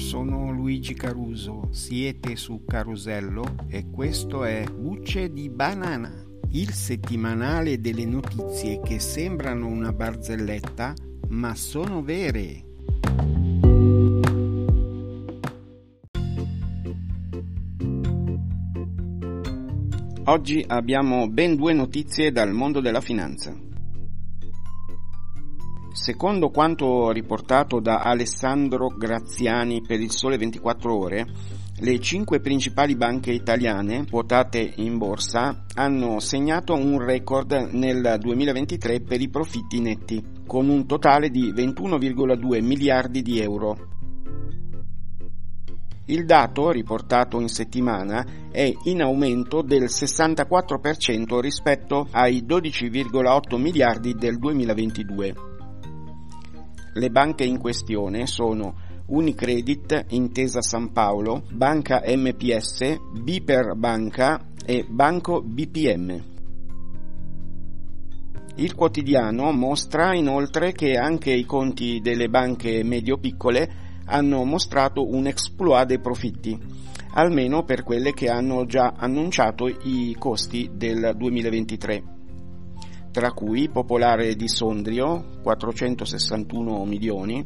sono Luigi Caruso, siete su Carusello e questo è Bucce di Banana, il settimanale delle notizie che sembrano una barzelletta ma sono vere. Oggi abbiamo ben due notizie dal mondo della finanza. Secondo quanto riportato da Alessandro Graziani per il Sole 24 Ore, le cinque principali banche italiane quotate in borsa hanno segnato un record nel 2023 per i profitti netti, con un totale di 21,2 miliardi di euro. Il dato, riportato in settimana, è in aumento del 64% rispetto ai 12,8 miliardi del 2022. Le banche in questione sono Unicredit, Intesa San Paolo, Banca MPS, Biper Banca e Banco BPM. Il quotidiano mostra inoltre che anche i conti delle banche medio-piccole hanno mostrato un exploit dei profitti, almeno per quelle che hanno già annunciato i costi del 2023 tra cui Popolare di Sondrio 461 milioni,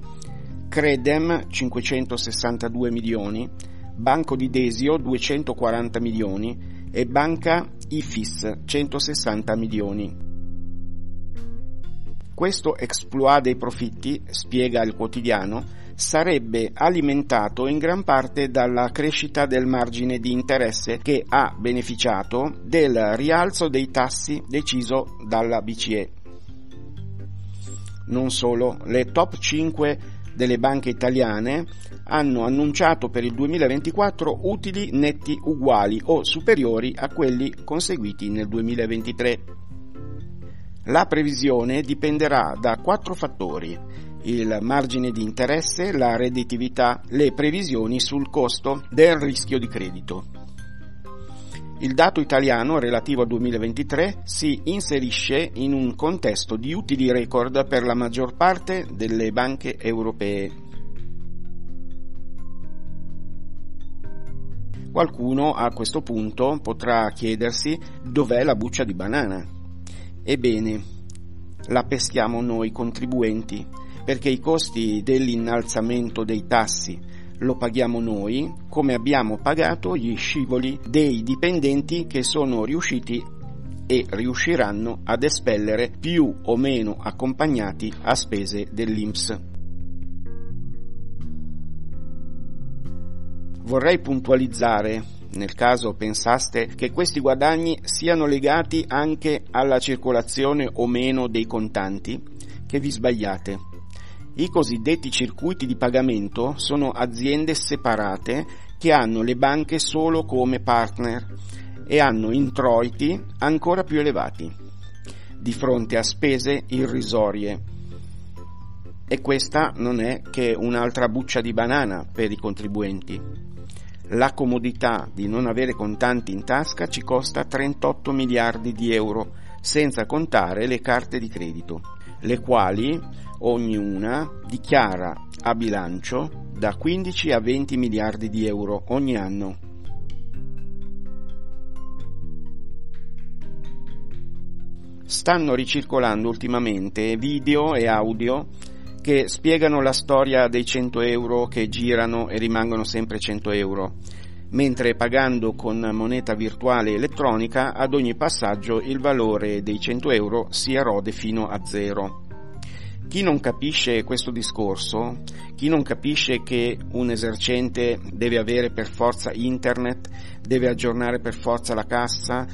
Credem 562 milioni, Banco di Desio 240 milioni e Banca IFIS 160 milioni. Questo exploit dei profitti, spiega il quotidiano, sarebbe alimentato in gran parte dalla crescita del margine di interesse che ha beneficiato del rialzo dei tassi deciso dalla BCE. Non solo, le top 5 delle banche italiane hanno annunciato per il 2024 utili netti uguali o superiori a quelli conseguiti nel 2023. La previsione dipenderà da quattro fattori il margine di interesse, la redditività, le previsioni sul costo del rischio di credito. Il dato italiano relativo al 2023 si inserisce in un contesto di utili record per la maggior parte delle banche europee. Qualcuno a questo punto potrà chiedersi dov'è la buccia di banana. Ebbene, la peschiamo noi contribuenti perché i costi dell'innalzamento dei tassi lo paghiamo noi come abbiamo pagato gli scivoli dei dipendenti che sono riusciti e riusciranno ad espellere più o meno accompagnati a spese dell'INPS. Vorrei puntualizzare, nel caso pensaste che questi guadagni siano legati anche alla circolazione o meno dei contanti, che vi sbagliate. I cosiddetti circuiti di pagamento sono aziende separate che hanno le banche solo come partner e hanno introiti ancora più elevati di fronte a spese irrisorie. E questa non è che un'altra buccia di banana per i contribuenti. La comodità di non avere contanti in tasca ci costa 38 miliardi di euro, senza contare le carte di credito, le quali ognuna dichiara a bilancio da 15 a 20 miliardi di euro ogni anno. Stanno ricircolando ultimamente video e audio che spiegano la storia dei 100 euro che girano e rimangono sempre 100 euro, mentre pagando con moneta virtuale elettronica ad ogni passaggio il valore dei 100 euro si erode fino a zero. Chi non capisce questo discorso, chi non capisce che un esercente deve avere per forza internet, deve aggiornare per forza la cassa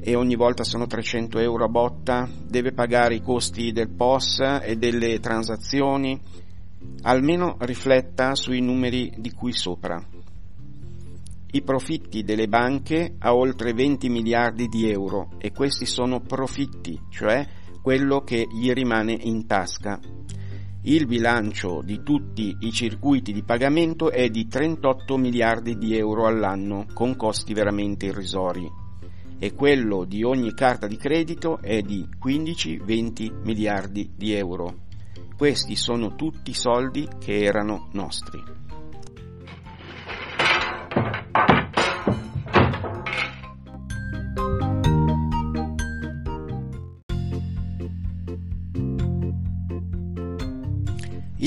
e ogni volta sono 300 euro a botta, deve pagare i costi del POS e delle transazioni, almeno rifletta sui numeri di cui sopra. I profitti delle banche a oltre 20 miliardi di euro e questi sono profitti, cioè quello che gli rimane in tasca. Il bilancio di tutti i circuiti di pagamento è di 38 miliardi di euro all'anno, con costi veramente irrisori, e quello di ogni carta di credito è di 15-20 miliardi di euro. Questi sono tutti soldi che erano nostri.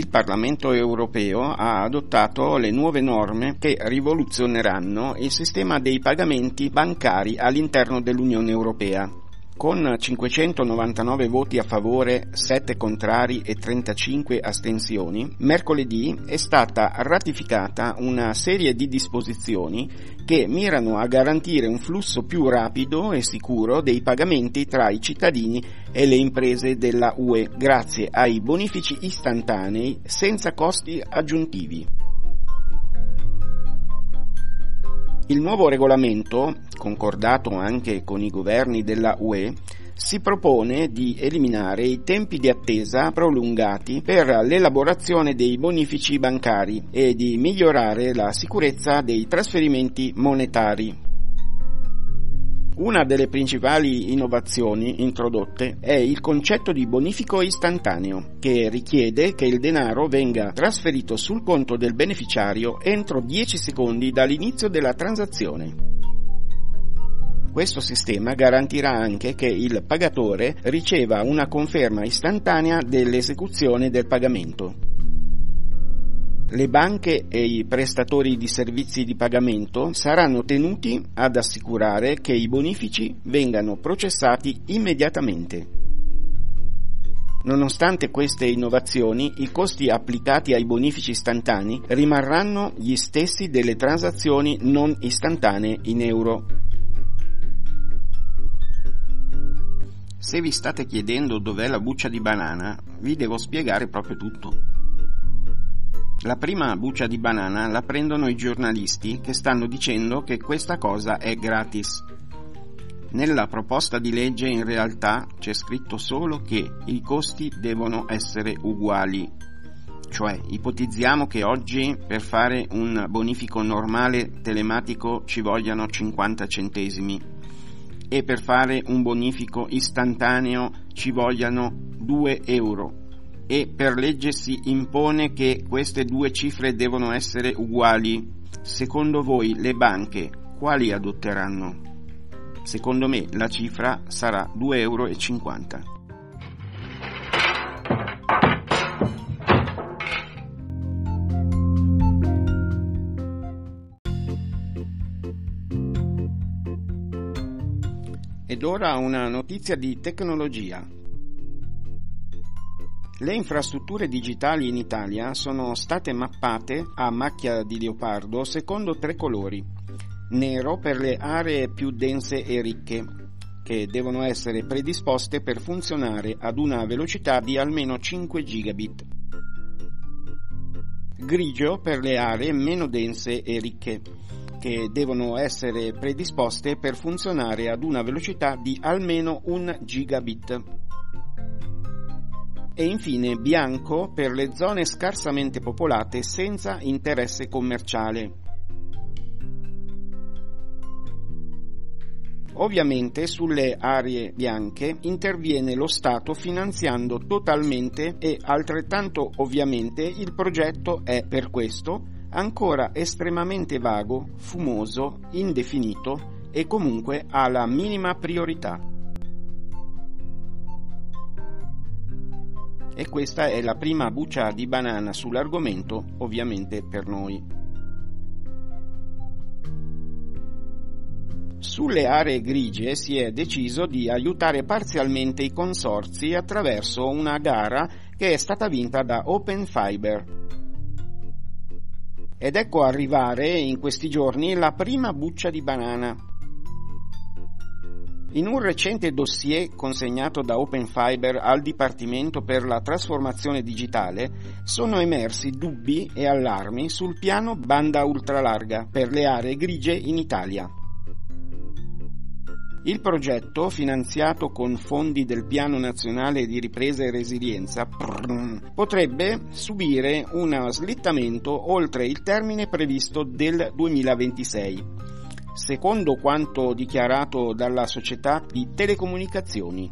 Parlamento europeo ha adottato le nuove norme che rivoluzioneranno il sistema dei pagamenti bancari all'interno dell'Unione europea. Con 599 voti a favore, 7 contrari e 35 astensioni, mercoledì è stata ratificata una serie di disposizioni che mirano a garantire un flusso più rapido e sicuro dei pagamenti tra i cittadini e le imprese della UE grazie ai bonifici istantanei senza costi aggiuntivi. Il nuovo regolamento, concordato anche con i governi della UE, si propone di eliminare i tempi di attesa prolungati per l'elaborazione dei bonifici bancari e di migliorare la sicurezza dei trasferimenti monetari. Una delle principali innovazioni introdotte è il concetto di bonifico istantaneo, che richiede che il denaro venga trasferito sul conto del beneficiario entro 10 secondi dall'inizio della transazione. Questo sistema garantirà anche che il pagatore riceva una conferma istantanea dell'esecuzione del pagamento. Le banche e i prestatori di servizi di pagamento saranno tenuti ad assicurare che i bonifici vengano processati immediatamente. Nonostante queste innovazioni, i costi applicati ai bonifici istantanei rimarranno gli stessi delle transazioni non istantanee in euro. Se vi state chiedendo dov'è la buccia di banana, vi devo spiegare proprio tutto. La prima buccia di banana la prendono i giornalisti che stanno dicendo che questa cosa è gratis. Nella proposta di legge in realtà c'è scritto solo che i costi devono essere uguali. Cioè, ipotizziamo che oggi per fare un bonifico normale telematico ci vogliano 50 centesimi e per fare un bonifico istantaneo ci vogliano 2 euro e per legge si impone che queste due cifre devono essere uguali. Secondo voi le banche quali adotteranno? Secondo me la cifra sarà 2,50 euro. Ed ora una notizia di tecnologia. Le infrastrutture digitali in Italia sono state mappate a macchia di leopardo secondo tre colori. Nero per le aree più dense e ricche, che devono essere predisposte per funzionare ad una velocità di almeno 5 gigabit. Grigio per le aree meno dense e ricche, che devono essere predisposte per funzionare ad una velocità di almeno 1 gigabit e infine bianco per le zone scarsamente popolate senza interesse commerciale. Ovviamente sulle aree bianche interviene lo Stato finanziando totalmente e altrettanto ovviamente il progetto è per questo ancora estremamente vago, fumoso, indefinito e comunque ha la minima priorità. E questa è la prima buccia di banana sull'argomento, ovviamente per noi. Sulle aree grigie si è deciso di aiutare parzialmente i consorzi attraverso una gara che è stata vinta da Open Fiber. Ed ecco arrivare in questi giorni la prima buccia di banana, in un recente dossier consegnato da Open Fiber al Dipartimento per la trasformazione digitale sono emersi dubbi e allarmi sul piano banda ultralarga per le aree grigie in Italia. Il progetto, finanziato con fondi del Piano Nazionale di Ripresa e Resilienza, potrebbe subire uno slittamento oltre il termine previsto del 2026 secondo quanto dichiarato dalla società di telecomunicazioni.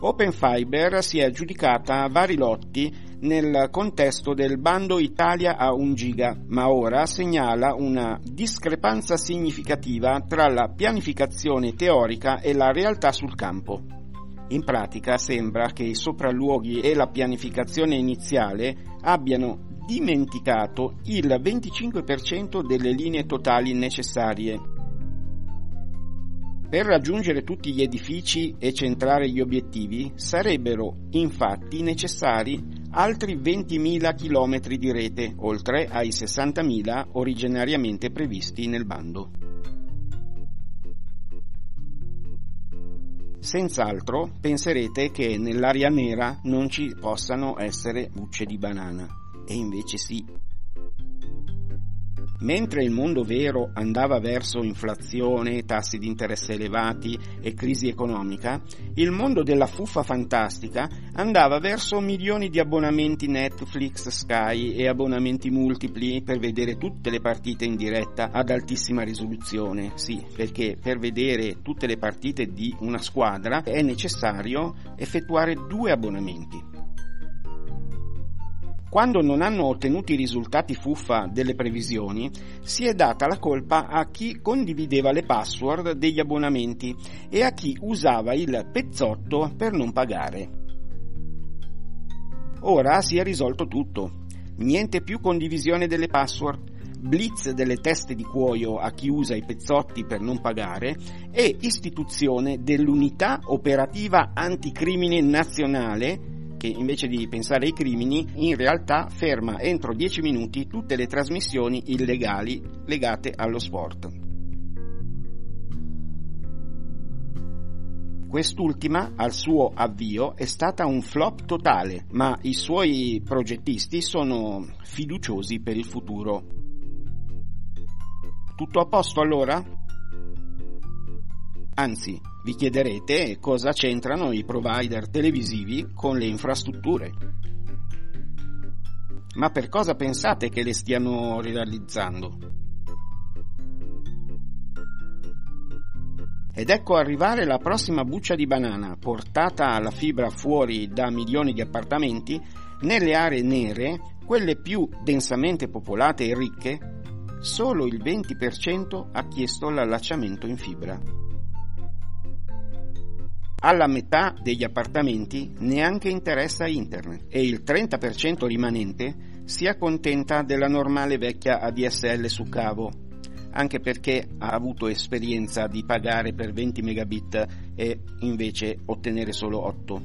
Open Fiber si è aggiudicata vari lotti nel contesto del bando Italia a 1 giga, ma ora segnala una discrepanza significativa tra la pianificazione teorica e la realtà sul campo. In pratica sembra che i sopralluoghi e la pianificazione iniziale abbiano dimenticato il 25% delle linee totali necessarie. Per raggiungere tutti gli edifici e centrare gli obiettivi sarebbero infatti necessari altri 20.000 km di rete, oltre ai 60.000 originariamente previsti nel bando. Senz'altro penserete che nell'area nera non ci possano essere bucce di banana, e invece sì. Mentre il mondo vero andava verso inflazione, tassi di interesse elevati e crisi economica, il mondo della fuffa fantastica andava verso milioni di abbonamenti Netflix, Sky e abbonamenti multipli per vedere tutte le partite in diretta ad altissima risoluzione. Sì, perché per vedere tutte le partite di una squadra è necessario effettuare due abbonamenti. Quando non hanno ottenuto i risultati fuffa delle previsioni, si è data la colpa a chi condivideva le password degli abbonamenti e a chi usava il pezzotto per non pagare. Ora si è risolto tutto. Niente più condivisione delle password, blitz delle teste di cuoio a chi usa i pezzotti per non pagare e istituzione dell'unità operativa anticrimine nazionale che invece di pensare ai crimini in realtà ferma entro 10 minuti tutte le trasmissioni illegali legate allo sport. Quest'ultima, al suo avvio, è stata un flop totale, ma i suoi progettisti sono fiduciosi per il futuro. Tutto a posto allora? Anzi, vi chiederete cosa c'entrano i provider televisivi con le infrastrutture. Ma per cosa pensate che le stiano realizzando? Ed ecco arrivare la prossima buccia di banana, portata alla fibra fuori da milioni di appartamenti, nelle aree nere, quelle più densamente popolate e ricche, solo il 20% ha chiesto l'allacciamento in fibra. Alla metà degli appartamenti neanche interessa internet e il 30% rimanente si accontenta della normale vecchia ADSL su cavo, anche perché ha avuto esperienza di pagare per 20 megabit e invece ottenere solo 8.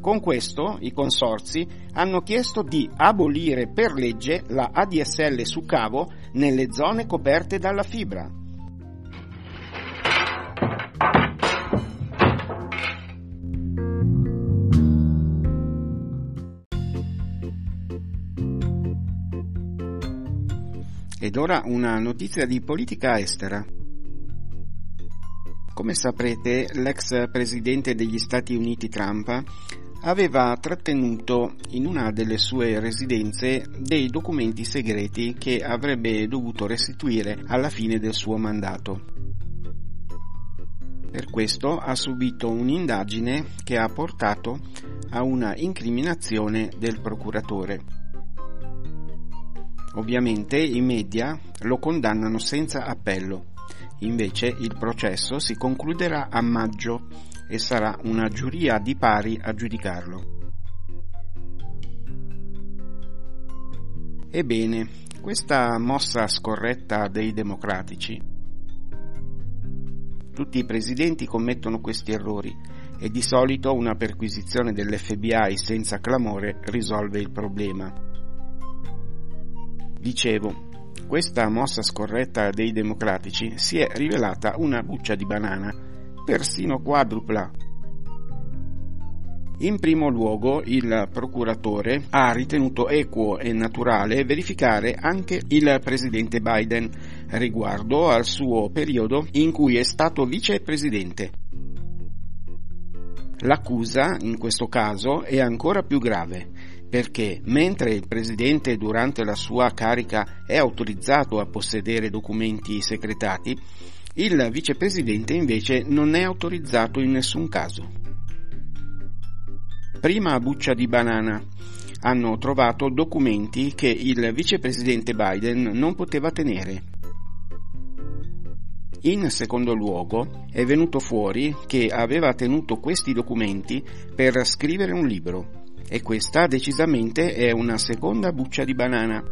Con questo i consorzi hanno chiesto di abolire per legge la ADSL su cavo nelle zone coperte dalla fibra Ed ora una notizia di politica estera. Come saprete, l'ex presidente degli Stati Uniti Trump aveva trattenuto in una delle sue residenze dei documenti segreti che avrebbe dovuto restituire alla fine del suo mandato. Per questo ha subito un'indagine che ha portato a una incriminazione del procuratore. Ovviamente i media lo condannano senza appello, invece il processo si concluderà a maggio e sarà una giuria di pari a giudicarlo. Ebbene, questa mossa scorretta dei democratici. Tutti i presidenti commettono questi errori e di solito una perquisizione dell'FBI senza clamore risolve il problema. Dicevo, questa mossa scorretta dei democratici si è rivelata una buccia di banana, persino quadrupla. In primo luogo il procuratore ha ritenuto equo e naturale verificare anche il presidente Biden riguardo al suo periodo in cui è stato vicepresidente. L'accusa, in questo caso, è ancora più grave perché mentre il Presidente durante la sua carica è autorizzato a possedere documenti segretati, il Vicepresidente invece non è autorizzato in nessun caso. Prima a buccia di banana hanno trovato documenti che il Vicepresidente Biden non poteva tenere. In secondo luogo, è venuto fuori che aveva tenuto questi documenti per scrivere un libro e questa decisamente è una seconda buccia di banana.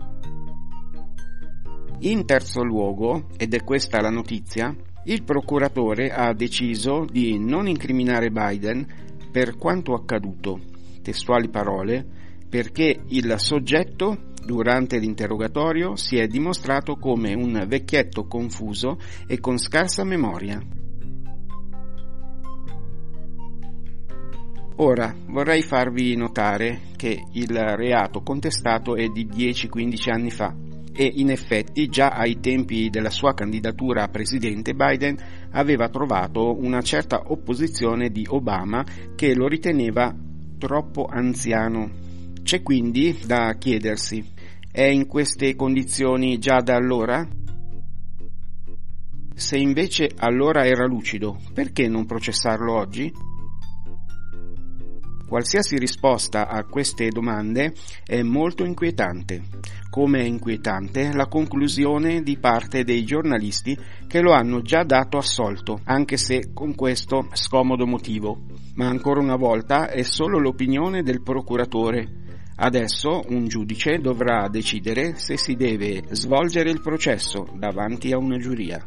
In terzo luogo, ed è questa la notizia, il procuratore ha deciso di non incriminare Biden per quanto accaduto, testuali parole, perché il soggetto durante l'interrogatorio si è dimostrato come un vecchietto confuso e con scarsa memoria. Ora vorrei farvi notare che il reato contestato è di 10-15 anni fa e in effetti già ai tempi della sua candidatura a presidente Biden aveva trovato una certa opposizione di Obama che lo riteneva troppo anziano. C'è quindi da chiedersi, è in queste condizioni già da allora? Se invece allora era lucido, perché non processarlo oggi? Qualsiasi risposta a queste domande è molto inquietante, come è inquietante la conclusione di parte dei giornalisti che lo hanno già dato assolto, anche se con questo scomodo motivo. Ma ancora una volta è solo l'opinione del procuratore. Adesso un giudice dovrà decidere se si deve svolgere il processo davanti a una giuria.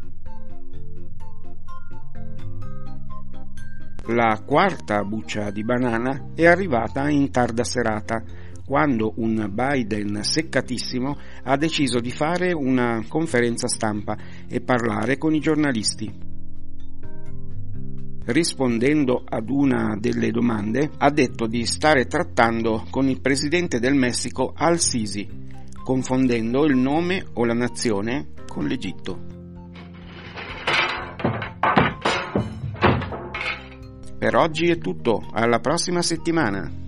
La quarta buccia di banana è arrivata in tarda serata, quando un Biden seccatissimo ha deciso di fare una conferenza stampa e parlare con i giornalisti. Rispondendo ad una delle domande, ha detto di stare trattando con il presidente del Messico Al-Sisi, confondendo il nome o la nazione con l'Egitto. Per oggi è tutto, alla prossima settimana.